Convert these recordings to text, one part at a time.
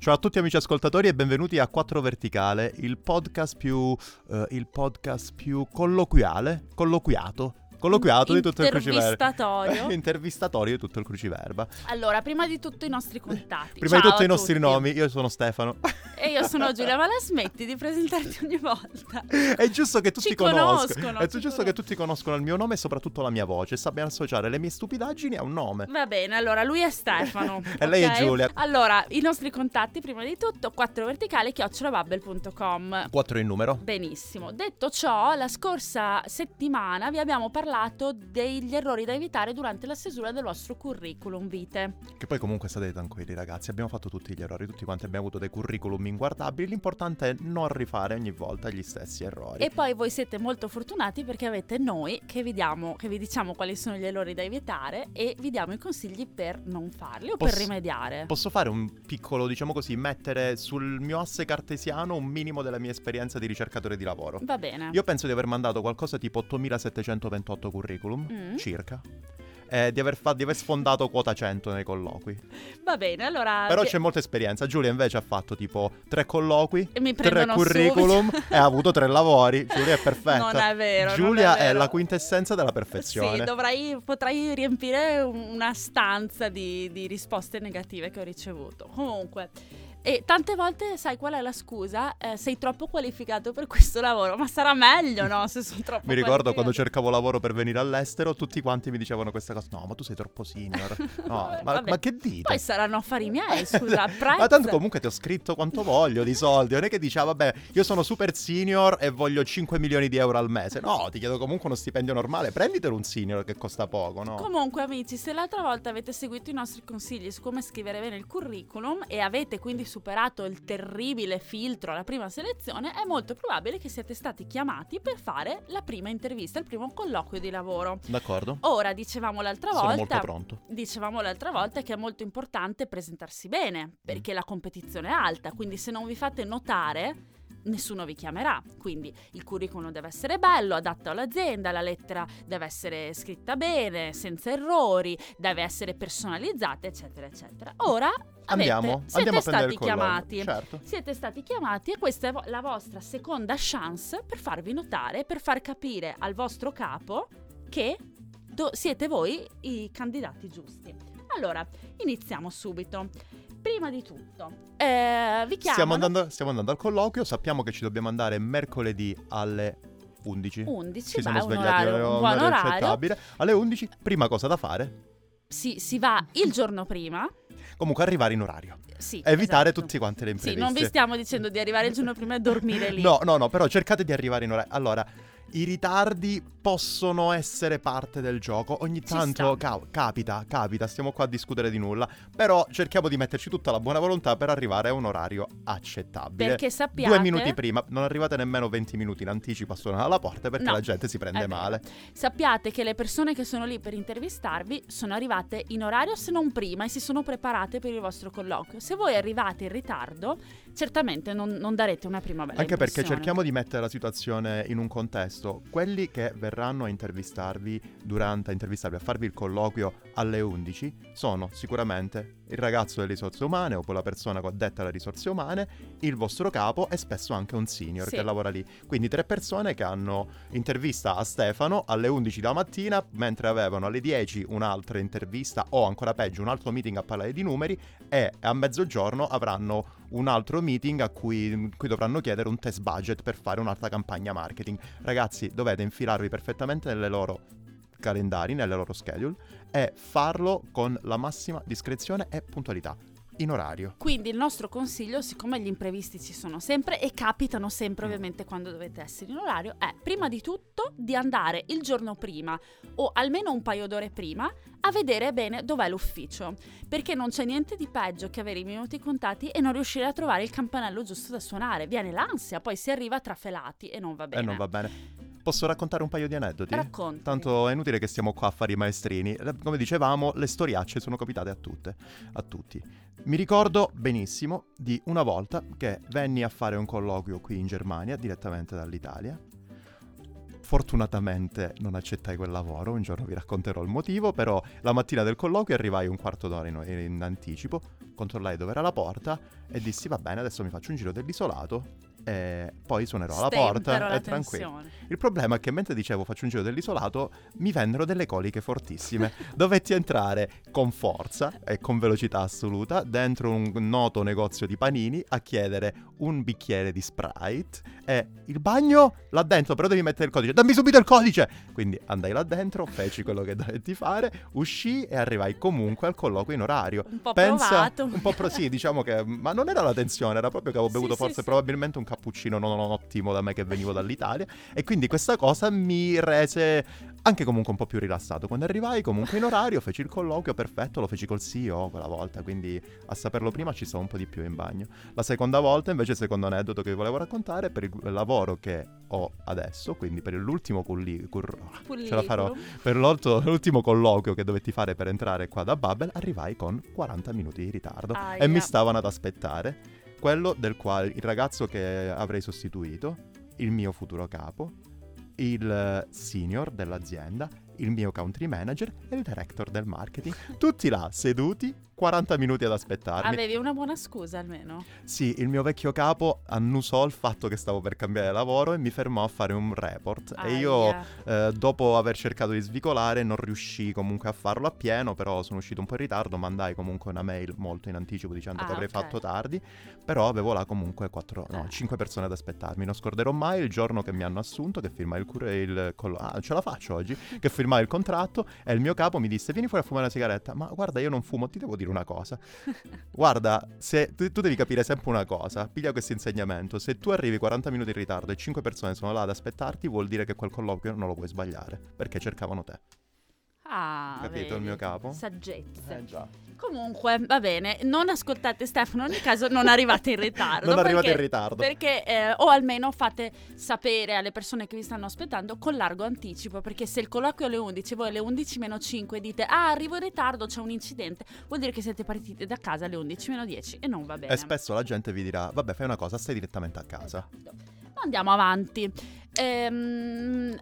Ciao a tutti amici ascoltatori e benvenuti a 4 Verticale, il podcast più, eh, il podcast più colloquiale, colloquiato, colloquiato di tutto il cruciverba. Intervistatorio. Di tutto il cruciverba. Allora, prima di tutto i nostri contatti. Prima di Ciao tutto a i nostri tutti. nomi, io sono Stefano. E io sono Giulia, ma la smetti di presentarti ogni volta? È giusto che tutti Ci conoscano. conoscono, È giusto che tutti conoscono il mio nome e soprattutto la mia voce. Sappiano associare le mie stupidaggini a un nome. Va bene, allora lui è Stefano. E lei è? Giulia. Allora, i nostri contatti, prima di tutto, 4 verticali chiocciolabubble.com. 4 in numero. Benissimo. Detto ciò, la scorsa settimana vi abbiamo parlato degli errori da evitare durante la stesura del vostro curriculum vitae. Che poi comunque state tranquilli ragazzi, abbiamo fatto tutti gli errori, tutti quanti abbiamo avuto dei curriculum inguardabili, l'importante è non rifare ogni volta gli stessi errori. E poi voi siete molto fortunati perché avete noi che vi, diamo, che vi diciamo quali sono gli errori da evitare e vi diamo i consigli per non farli o Posso- per rimediare. Posso fare un piccolo, diciamo così, mettere sul mio asse cartesiano un minimo della mia esperienza di ricercatore di lavoro. Va bene. Io penso di aver mandato qualcosa tipo 8728 curriculum, Mm. circa, e di aver, fa- di aver sfondato quota 100 nei colloqui. Va bene, allora... Però c'è molta esperienza. Giulia invece ha fatto tipo tre colloqui, mi tre curriculum e ha avuto tre lavori. Giulia è perfetta. Non è vero, Giulia è vero. la quintessenza della perfezione. Sì, dovrei, potrei riempire un- una stanza di, di risposte negative che ho ricevuto. Comunque, e tante volte sai qual è la scusa? Eh, sei troppo qualificato per questo lavoro, ma sarà meglio, no? Se sono troppo Mi ricordo quando cercavo lavoro per venire all'estero, tutti quanti mi dicevano questa cosa. No, ma tu sei troppo senior. No, ma, ma che dite? Poi saranno affari miei, scusa. Ma tanto comunque ti ho scritto quanto voglio di soldi. Non è che dici, ah, vabbè, io sono super senior e voglio 5 milioni di euro al mese. No, ti chiedo comunque uno stipendio normale. Prenditelo un senior che costa poco, no? Comunque amici, se l'altra volta avete seguito i nostri consigli su come scrivere bene il curriculum e avete quindi superato il terribile filtro alla prima selezione, è molto probabile che siate stati chiamati per fare la prima intervista, il primo colloquio di lavoro. D'accordo? Ora, dicevamo l'altra Sono molto volta, pronto. dicevamo l'altra volta che è molto importante presentarsi bene, perché la competizione è alta, quindi se non vi fate notare nessuno vi chiamerà. Quindi il curriculum deve essere bello, adatto all'azienda, la lettera deve essere scritta bene, senza errori, deve essere personalizzata, eccetera, eccetera. Ora avete- Andiamo, siete andiamo stati chiamati. Certo. Siete stati chiamati e questa è la vostra seconda chance per farvi notare, per far capire al vostro capo che do- siete voi i candidati giusti. Allora, iniziamo subito. Prima di tutto, eh, vi chiamano Stiamo andando, stiamo andando al colloquio. Sappiamo che ci dobbiamo andare mercoledì alle 11. 11, Ci beh, siamo svegliati orario- alle un buon orario. accettabile. Alle 11, prima cosa da fare? si, si va il giorno prima. Comunque arrivare in orario. Sì, Evitare esatto. tutte quante le Sì, impreviste. non vi stiamo dicendo di arrivare il giorno prima e dormire lì. No, no, no, però cercate di arrivare in orario. Allora, i ritardi possono essere parte del gioco. Ogni tanto ca- capita, capita, stiamo qua a discutere di nulla. Però cerchiamo di metterci tutta la buona volontà per arrivare a un orario accettabile. Perché sappiate... Due minuti prima, non arrivate nemmeno 20 minuti in anticipo a suonare alla porta perché No, la gente si prende vero. male. Sappiate che le persone che sono lì per intervistarvi sono arrivate in orario se non prima e si sono preparate per il vostro colloquio. Se voi arrivate in ritardo, certamente non, non darete una prima bella Anche perché cerchiamo di mettere la situazione in un contesto. Quelli che verranno a intervistarvi durante a intervistarvi, a farvi il colloquio alle 11 sono sicuramente il ragazzo delle risorse umane o quella persona addetta alle risorse umane, il vostro capo e spesso anche un senior Sì. che lavora lì. Quindi tre persone che hanno intervista a Stefano alle 11 la mattina, mentre avevano alle 10 un'altra intervista o ancora peggio un altro meeting a parlare di numeri e a mezzogiorno avranno un altro meeting a cui, in cui dovranno chiedere un test budget per fare un'altra campagna marketing. Ragazzi, dovete infilarvi perfettamente nelle loro calendari, nelle loro schedule e farlo con la massima discrezione e puntualità, in orario. Quindi il nostro consiglio, siccome gli imprevisti ci sono sempre e capitano sempre ovviamente quando dovete essere in orario, è prima di tutto di andare il giorno prima o almeno un paio d'ore prima a vedere bene dov'è l'ufficio, perché non c'è niente di peggio che avere i minuti contati e non riuscire a trovare il campanello giusto da suonare. Viene l'ansia, poi si arriva trafelati e non va bene. E non va bene. Posso raccontare un paio di aneddoti? Racconti. Tanto è inutile che stiamo qua a fare i maestrini. Come dicevamo, le storiacce sono capitate a tutte, a tutti. Mi ricordo benissimo di una volta che venni a fare un colloquio qui in Germania, direttamente dall'Italia. fortunatamente non accettai quel lavoro, un giorno vi racconterò il motivo, però la mattina del colloquio arrivai un quarto d'ora in, in anticipo, controllai dove era la porta e dissi va bene, adesso mi faccio un giro dell'isolato e poi suonerò alla porta e tranquillo. Il problema è che mentre dicevo faccio un giro dell'isolato mi vennero delle coliche fortissime. Dovetti entrare con forza e con velocità assoluta dentro un noto negozio di panini a chiedere un bicchiere di Sprite e il bagno là dentro, però devi mettere il codice. Dammi subito il codice! Quindi andai là dentro, feci quello che dovetti fare, uscì e arrivai comunque al colloquio in orario. Un po' Pensa, provato. Un po' pro- sì, diciamo che ma non era la tensione, era proprio che avevo bevuto sì, forse sì, probabilmente un cappuccino non ottimo da me che venivo dall'Italia. E quindi questa cosa mi rese anche comunque un po' più rilassato. Quando arrivai comunque in orario feci il colloquio, perfetto, lo feci col CEO quella volta, quindi a saperlo prima ci stavo un po' di più in bagno. La seconda volta invece, secondo aneddoto che vi volevo raccontare, per il lavoro che ho adesso, quindi per l'ultimo culli- cur- ce la farò, per l'ultimo colloquio che dovetti fare per entrare qua da Bubble, arrivai con 40 minuti di ritardo ah, e mi stavano ad aspettare quello del quale il ragazzo che avrei sostituito, il mio futuro capo, il senior dell'azienda, il mio country manager e il director del marketing. Tutti là, seduti, 40 minuti ad aspettarmi. Avevi una buona scusa almeno? Sì, il mio vecchio capo annusò il fatto che stavo per cambiare lavoro e mi fermò a fare un report. Aia. E io, eh, dopo aver cercato di svicolare, non riuscii comunque a farlo appieno, però sono uscito un po' in ritardo, mandai comunque una mail molto in anticipo dicendo ah, che avrei okay. fatto tardi, però avevo là comunque 4, no, 5 persone ad aspettarmi. Non scorderò mai il giorno che mi hanno assunto, che firmai il, cur- il col- ah, ce la faccio oggi, che firmai il contratto e il mio capo mi disse vieni fuori a fumare una sigaretta. Ma guarda, io non fumo, ti devo dire una cosa. Guarda, se tu, tu, devi capire sempre una cosa, piglia questo insegnamento. Se tu arrivi 40 minuti in ritardo e 5 persone sono là ad aspettarti, vuol dire che quel colloquio non lo puoi sbagliare, perché cercavano te. Ah, capito vedi. il mio capo? Saggezza. Eh già. Comunque, va bene, non ascoltate Stefano, in ogni caso non arrivate in ritardo. non arrivate in ritardo. Perché, eh, o almeno fate sapere alle persone che vi stanno aspettando con largo anticipo, perché se il colloquio è alle 11 voi alle 11 meno 5 dite ah arrivo in ritardo, c'è un incidente, vuol dire che siete partiti da casa alle 11 meno 10 e non va bene. E spesso la gente vi dirà vabbè fai una cosa, stai direttamente a casa. Esatto. Andiamo avanti. Ehm,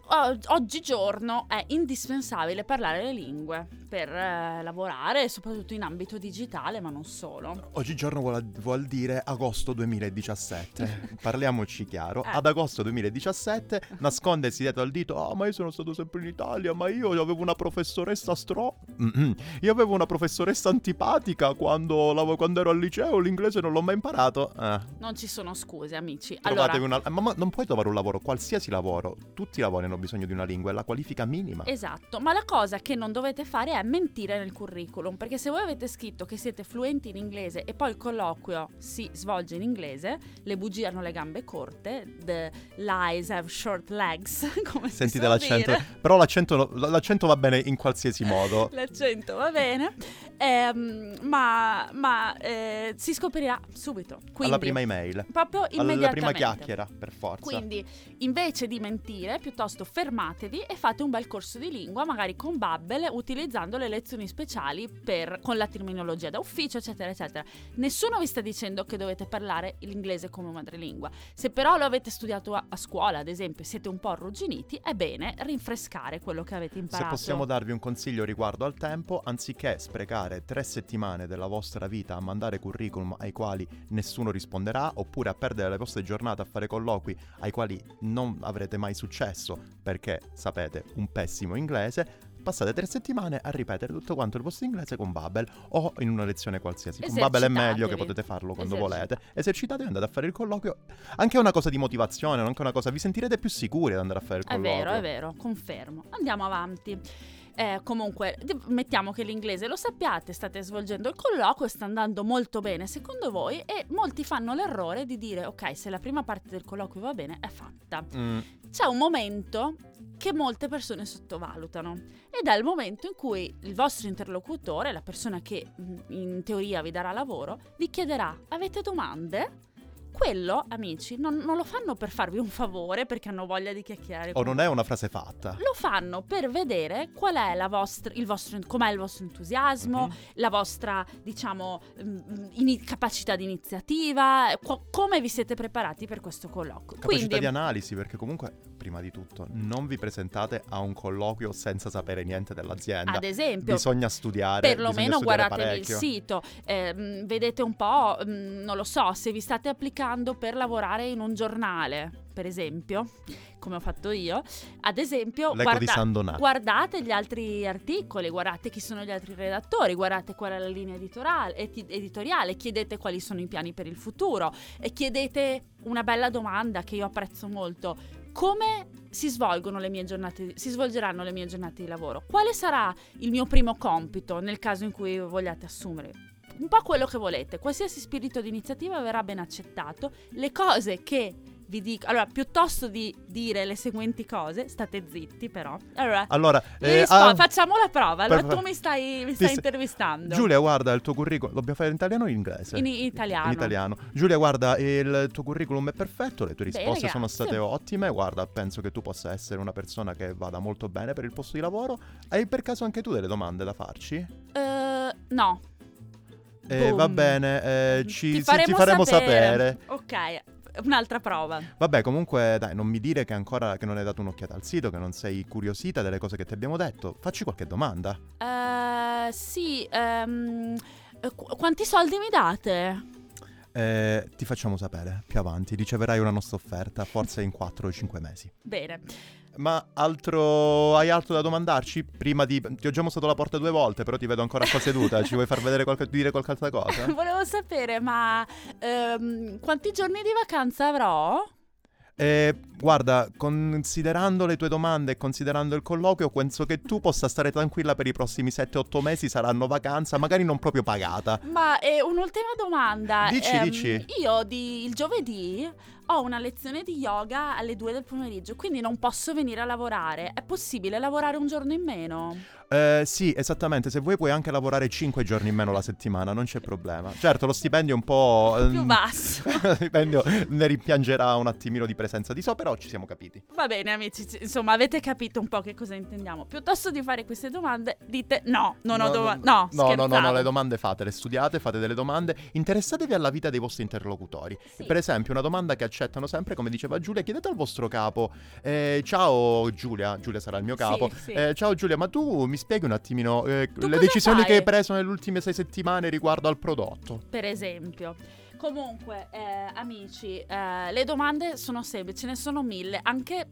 oggigiorno è indispensabile parlare le lingue per eh, lavorare, soprattutto in ambito digitale, ma non solo. Oggigiorno vuol, vuol dire agosto 2017. Parliamoci chiaro. Eh. Ad agosto 2017 nascondersi dietro al dito, ah, oh, ma io sono stato sempre in Italia, ma io avevo una professoressa stro... Mm-hmm. Io avevo una professoressa antipatica quando, quando, ero al liceo, l'inglese non l'ho mai imparato. Eh. Non ci sono scuse, amici. Allora... una... Ma, ma non puoi trovare un lavoro, qualsiasi lavoro, tutti i lavori hanno bisogno di una lingua, è la qualifica minima. Esatto, ma la cosa che non dovete fare è mentire nel curriculum, perché se voi avete scritto che siete fluenti in inglese e poi il colloquio si svolge in inglese, le bugie hanno le gambe corte, the lies have short legs, come Sentite l'accento, dire. però l'accento, l'accento va bene in qualsiasi modo. l'accento va bene, ehm, ma, ma eh, si scoprirà subito. Quindi, alla prima email. Proprio immediatamente. Alla prima chiacchiera, per forza. Quindi invece di mentire, piuttosto fermatevi e fate un bel corso di lingua, magari con Babbel, utilizzando le lezioni speciali per, con la terminologia da ufficio, eccetera, eccetera. Nessuno vi sta dicendo che dovete parlare l'inglese come madrelingua. Se però lo avete studiato a, a scuola, ad esempio, siete un po' arrugginiti, è bene rinfrescare quello che avete imparato. Se possiamo darvi un consiglio riguardo al tempo, anziché sprecare tre settimane della vostra vita a mandare curriculum ai quali nessuno risponderà, oppure a perdere le vostre giornate a fare colloqui ai quali non avrete mai successo perché sapete un pessimo inglese, passate tre settimane a ripetere tutto quanto il vostro inglese con Babel o in una lezione qualsiasi. Con Babel è meglio che potete farlo quando volete. Esercitatevi, andate a fare il colloquio. Anche una cosa di motivazione, anche una cosa, vi sentirete più sicuri ad andare a fare il colloquio. È vero, è vero, confermo. Andiamo avanti. Eh, comunque, mettiamo che l'inglese lo sappiate, state svolgendo il colloquio, sta andando molto bene secondo voi e molti fanno l'errore di dire ok, se la prima parte del colloquio va bene, è fatta. Mm. C'è un momento che molte persone sottovalutano ed è il momento in cui il vostro interlocutore, la persona che mm, in teoria vi darà lavoro, vi chiederà avete domande? Quello, amici, non, non lo fanno per farvi un favore perché hanno voglia di chiacchierare. O non è una frase fatta. Lo fanno per vedere qual è la vostra, il vostro, com'è il vostro entusiasmo, Mhm. la vostra, diciamo, mm, ini- capacità di iniziativa, co- come vi siete preparati per questo colloquio. Capacità Quindi, di analisi, perché comunque, prima di tutto, non vi presentate a un colloquio senza sapere niente dell'azienda. ad esempio, Bisogna studiare. perlomeno guardatevi il sito, ehm, vedete un po', mm, non lo so, se vi state applicando per lavorare in un giornale, per esempio, come ho fatto io, ad esempio, guarda- guardate gli altri articoli, guardate chi sono gli altri redattori, guardate qual è la linea eti- editoriale chiedete quali sono i piani per il futuro e chiedete una bella domanda che io apprezzo molto. Come si svolgono le mie giornate, si svolgeranno le mie giornate di lavoro? Quale sarà il mio primo compito nel caso in cui vogliate assumere? Un po' quello che volete, qualsiasi spirito di iniziativa verrà ben accettato. Le cose che vi dico, allora, piuttosto di dire le seguenti cose, state zitti però. Allora, Allora, eh, rispo- ah, facciamo la prova. Allora, perfetto. tu mi stai, mi stai st- intervistando. Giulia, guarda il tuo curriculum. Dobbiamo fare in italiano o in inglese? In, in italiano. In italiano. Giulia, guarda, il tuo curriculum è perfetto, le tue risposte sono grazie. state ottime. Guarda, penso che tu possa essere una persona che vada molto bene per il posto di lavoro. Hai per caso anche tu delle domande da farci? Eh, no. Eh, va bene, eh, ci, ti faremo, ti faremo sapere. sapere. Ok, un'altra prova. Vabbè, comunque, dai, non mi dire che ancora che non hai dato un'occhiata al sito, che non sei curiosita delle cose che ti abbiamo detto. Facci qualche domanda. Eh, sì, eh, qu- quanti soldi mi date? Eh, ti facciamo sapere più avanti. Riceverai una nostra offerta, forse in 4 o 5 mesi. Bene. Ma altro. Hai altro da domandarci? Prima di. Ti ho già mostrato la porta due volte, però ti vedo ancora qua seduta. Ci vuoi far vedere qualche... dire qualche altra cosa? Volevo sapere, ma ehm, quanti giorni di vacanza avrò? Eh, guarda, considerando le tue domande e considerando il colloquio, penso che tu possa stare tranquilla per i prossimi 7-8 mesi. Saranno vacanza, magari non proprio pagata. Ma eh, un'ultima domanda. Dici, Ehm, dici. Io di, il giovedì ho una lezione di yoga alle 2 del pomeriggio, quindi non posso venire a lavorare. È possibile lavorare un giorno in meno? Eh, sì, esattamente. Se vuoi, puoi anche lavorare 5 giorni in meno la settimana, non c'è problema. Certo, lo stipendio è un po'. Più ehm, basso. lo stipendio ne rimpiangerà un attimino di presenza di so, però ci siamo capiti. Va bene, amici, insomma, avete capito un po' che cosa intendiamo. Piuttosto di fare queste domande, dite no, non ho domande. No, no, no, no, no, le domande fatele, studiate, fate delle domande, interessatevi alla vita dei vostri interlocutori. Sì. Per esempio, una domanda che accettano sempre, come diceva Giulia, chiedete al vostro capo, eh, ciao Giulia, Giulia sarà il mio capo, Sì, sì. eh, ciao Giulia, ma tu mi spieghi un attimino eh, le decisioni fai? che hai preso nelle ultime sei settimane riguardo al prodotto? Per esempio. Comunque, eh, amici, eh, le domande sono semplici, ce ne sono mille, anche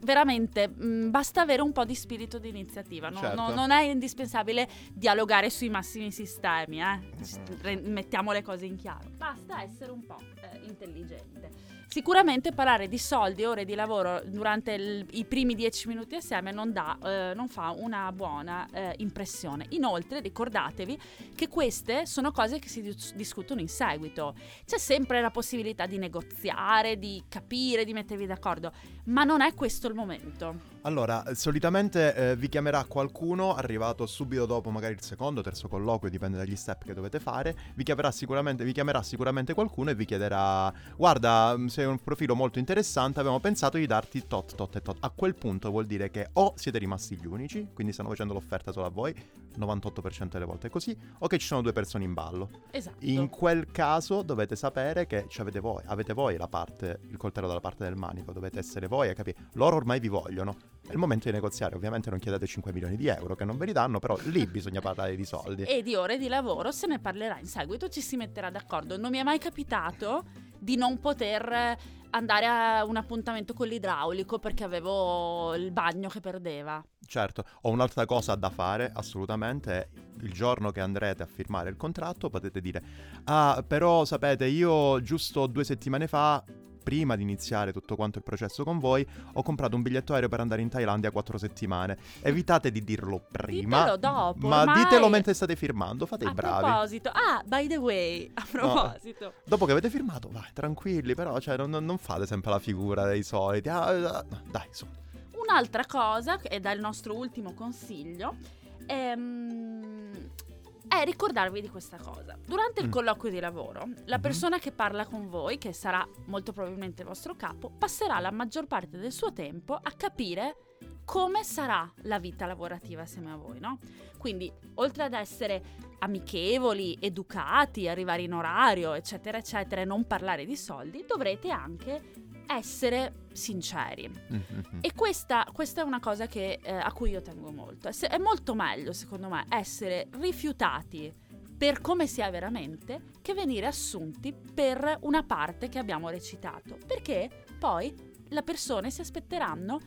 veramente mh, basta avere un po' di spirito di iniziativa, no- Certo. no- non è indispensabile dialogare sui massimi sistemi, eh. Mm. Re- mettiamo le cose in chiaro, basta essere un po' eh, intelligente. Sicuramente parlare di soldi e ore di lavoro durante il- i primi dieci minuti assieme non, dà, eh, non fa una buona eh, impressione. Inoltre ricordatevi che queste sono cose che si dis- discutono in seguito. C'è sempre la possibilità di negoziare, di capire, di mettervi d'accordo, ma non è questo il momento. Allora, solitamente eh, vi chiamerà qualcuno arrivato subito dopo magari il secondo, terzo colloquio, dipende dagli step che dovete fare, vi chiamerà sicuramente, vi chiamerà sicuramente qualcuno e vi chiederà guarda, mh, sei un profilo molto interessante, abbiamo pensato di darti tot, tot e tot. A quel punto vuol dire che o siete rimasti gli unici, quindi stanno facendo l'offerta solo a voi, 98% delle volte è così, o che ci sono due persone in ballo. Esatto. In quel caso dovete sapere che ci avete voi, avete voi la parte, il coltello dalla parte del manico, dovete essere voi a capire. Loro ormai vi vogliono. È il momento di negoziare, ovviamente non chiedete 5 milioni di euro che non ve li danno, però lì bisogna parlare di soldi. E di ore di lavoro se ne parlerà in seguito, ci si metterà d'accordo. Non mi è mai capitato di non poter andare a un appuntamento con l'idraulico perché avevo il bagno che perdeva. Certo, ho un'altra cosa da fare, assolutamente, il giorno che andrete a firmare il contratto potete dire "Ah, però sapete, io giusto due settimane fa Prima di iniziare tutto quanto il processo con voi, ho comprato un biglietto aereo per andare in Thailandia quattro settimane. Evitate di dirlo prima. Ditelo dopo, Ma ormai- ditelo mentre state firmando, fate i a bravi. proposito, ah, by the way, a proposito. Dopo che avete firmato, vai, tranquilli, però, cioè, non, non fate sempre la figura dei soliti. Ah, ah, dai, su. Un'altra cosa, ed è il nostro ultimo consiglio, ehm, è ricordarvi di questa cosa. Durante il Mm. colloquio di lavoro, la Mhm. persona che parla con voi, che sarà molto probabilmente il vostro capo, passerà la maggior parte del suo tempo a capire come sarà la vita lavorativa assieme a voi, no? Quindi, oltre ad essere amichevoli, educati, arrivare in orario, eccetera, eccetera, e non parlare di soldi, dovrete anche essere sinceri. Mhm. E questa, questa è una cosa che, eh, a cui io tengo molto. È, molto meglio, secondo me, essere rifiutati per come si è veramente che venire assunti per una parte che abbiamo recitato. Perché poi le persone si aspetteranno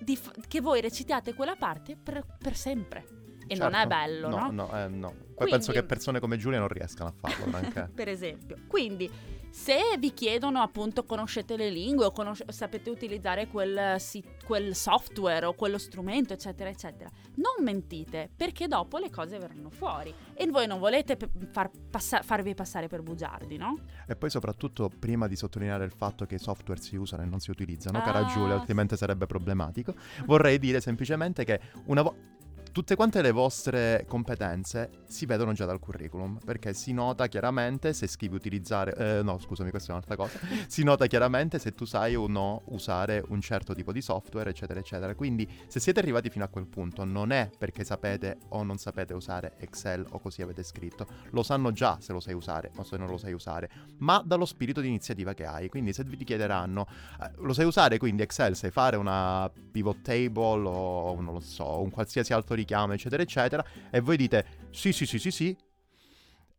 di f- che voi recitiate quella parte per, per sempre. E non è Certo. bello, no? No, no, eh, no. Poi Quindi- penso che persone come Giulia non riescano a farlo, per esempio. Quindi, se vi chiedono appunto conoscete le lingue o conosce- sapete utilizzare quel, si- quel software o quello strumento, eccetera, eccetera, non mentite perché dopo le cose verranno fuori e voi non volete far passa- farvi passare per bugiardi, no? E poi soprattutto prima di sottolineare il fatto che i software si usano e non si utilizzano, Ah. cara Giulia, altrimenti sarebbe problematico, vorrei dire semplicemente che una volta... Tutte quante le vostre competenze si vedono già dal curriculum, perché si nota chiaramente se scrivi utilizzare... eh, no, scusami, questa è un'altra cosa. si nota chiaramente se tu sai o no usare un certo tipo di software, eccetera, eccetera. Quindi se siete arrivati fino a quel punto non è perché sapete o non sapete usare Excel o così avete scritto, lo sanno già se lo sai usare o se non lo sai usare, ma dallo spirito di iniziativa che hai. Quindi se vi chiederanno, eh, lo sai usare quindi Excel, sai fare una pivot table o non lo so, un qualsiasi altro richiamo, eccetera, eccetera, e voi dite sì, sì, sì, sì, sì,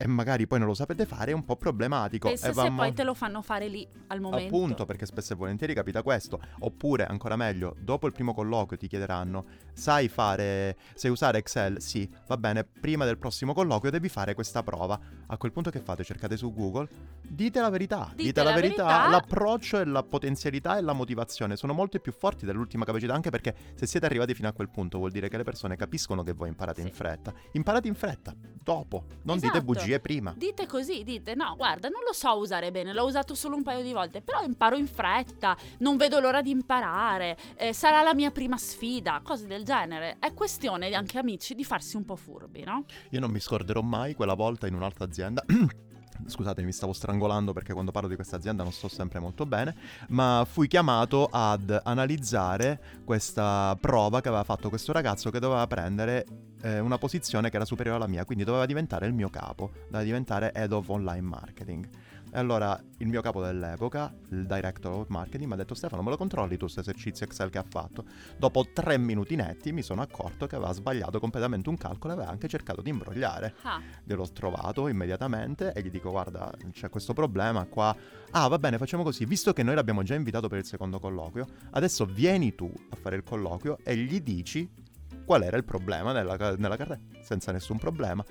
e magari poi non lo sapete fare, è un po' problematico. E se mo- poi te lo fanno fare lì al momento. Appunto, perché spesso e volentieri capita questo. Oppure, ancora meglio, dopo il primo colloquio ti chiederanno: sai fare. sai usare Excel? Sì, va bene, prima del prossimo colloquio devi fare questa prova. A quel punto che fate? Cercate su Google? Dite la verità. Dite la, la verità. verità. L'approccio e la potenzialità e la motivazione sono molto più forti dell'ultima capacità. Anche perché se siete arrivati fino a quel punto, vuol dire che le persone capiscono che voi imparate in Sì. fretta. Imparate in fretta, dopo. Non dite Esatto. Bugie prima. Dite così, dite no, guarda, non lo so usare bene, l'ho usato solo un paio di volte, però imparo in fretta, non vedo l'ora di imparare, eh, sarà la mia prima sfida, cose del genere. È questione anche amici di farsi un po' furbi, no? Io non mi scorderò mai quella volta in un'altra azienda. Scusate, mi stavo strangolando perché quando parlo di questa azienda non sto sempre molto bene, ma fui chiamato ad analizzare questa prova che aveva fatto questo ragazzo che doveva prendere eh, una posizione che era superiore alla mia, quindi doveva diventare il mio capo, doveva diventare Head of Online Marketing. E allora il mio capo dell'epoca, il Director of Marketing, mi ha detto Stefano, me lo controlli tu questo esercizio Excel che ha fatto? Dopo tre minuti netti mi sono accorto che aveva sbagliato completamente un calcolo e aveva anche cercato di imbrogliare. Ah, Gliel'ho trovato immediatamente e gli dico guarda c'è questo problema qua. Ah va bene facciamo così, visto che noi l'abbiamo già invitato per il secondo colloquio, adesso vieni tu a fare il colloquio e gli dici qual era il problema nella, nella carretta, senza nessun problema.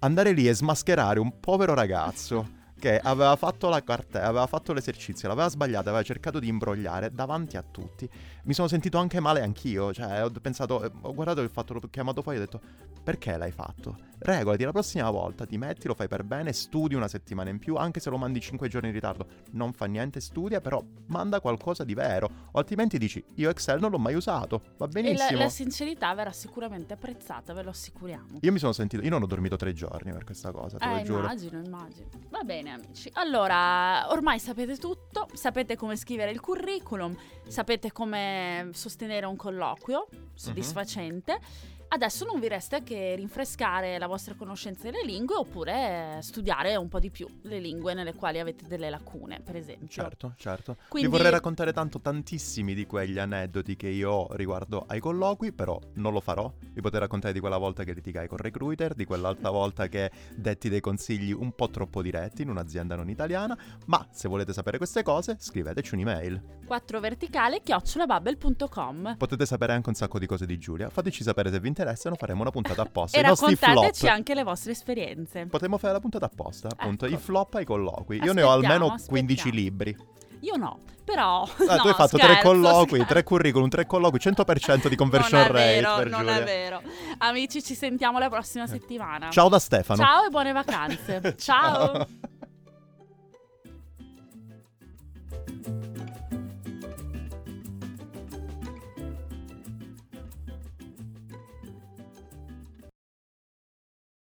Andare lì e smascherare un povero ragazzo che aveva fatto la cartella, aveva fatto l'esercizio, l'aveva sbagliato, aveva cercato di imbrogliare davanti a tutti. Mi sono sentito anche male anch'io, cioè ho pensato, ho guardato il fatto, l'ho chiamato fuori e ho detto perché l'hai fatto? Regolati, la prossima volta ti metti, lo fai per bene, studi una settimana in più, anche se lo mandi 5 giorni in ritardo, non fa niente, studia, però manda qualcosa di vero, o altrimenti dici io Excel non l'ho mai usato, va e la, benissimo. la sincerità verrà sicuramente apprezzata, ve lo assicuriamo. Io mi sono sentito, io non ho dormito tre giorni per questa cosa, te lo Eh, giuro. immagino, immagino. Va bene, amici. Allora, ormai sapete tutto, sapete come scrivere il curriculum, sapete come sostenere un colloquio soddisfacente. Adesso non vi resta che rinfrescare la vostra conoscenza delle lingue oppure studiare un po' di più le lingue nelle quali avete delle lacune, per esempio. Certo, certo. Quindi- Vi vorrei raccontare tanto tantissimi di quegli aneddoti che io ho riguardo ai colloqui, però non lo farò. Vi potrei raccontare di quella volta che litigai con recruiter, di quell'altra volta che detti dei consigli un po' troppo diretti in un'azienda non italiana, ma se volete sapere queste cose, scriveteci un'email. 4 verticale chiocciolabubble.com Potete sapere anche un sacco di cose di Giulia. Fateci sapere se vi interessano, faremo una puntata apposta. e I raccontateci flop. anche le vostre esperienze. Potremmo fare la puntata apposta, appunto, Ecco. i flop ai colloqui. Io ne ho almeno 15 aspettiamo. libri. Io no, però... Ah, no, tu hai fatto tre scherzo, colloqui, scherzo. tre curriculum, tre colloqui, 100% di conversion non rate vero, per non Giulia. è vero. Amici, ci sentiamo la prossima settimana. Ciao da Stefano. Ciao e buone vacanze. Ciao.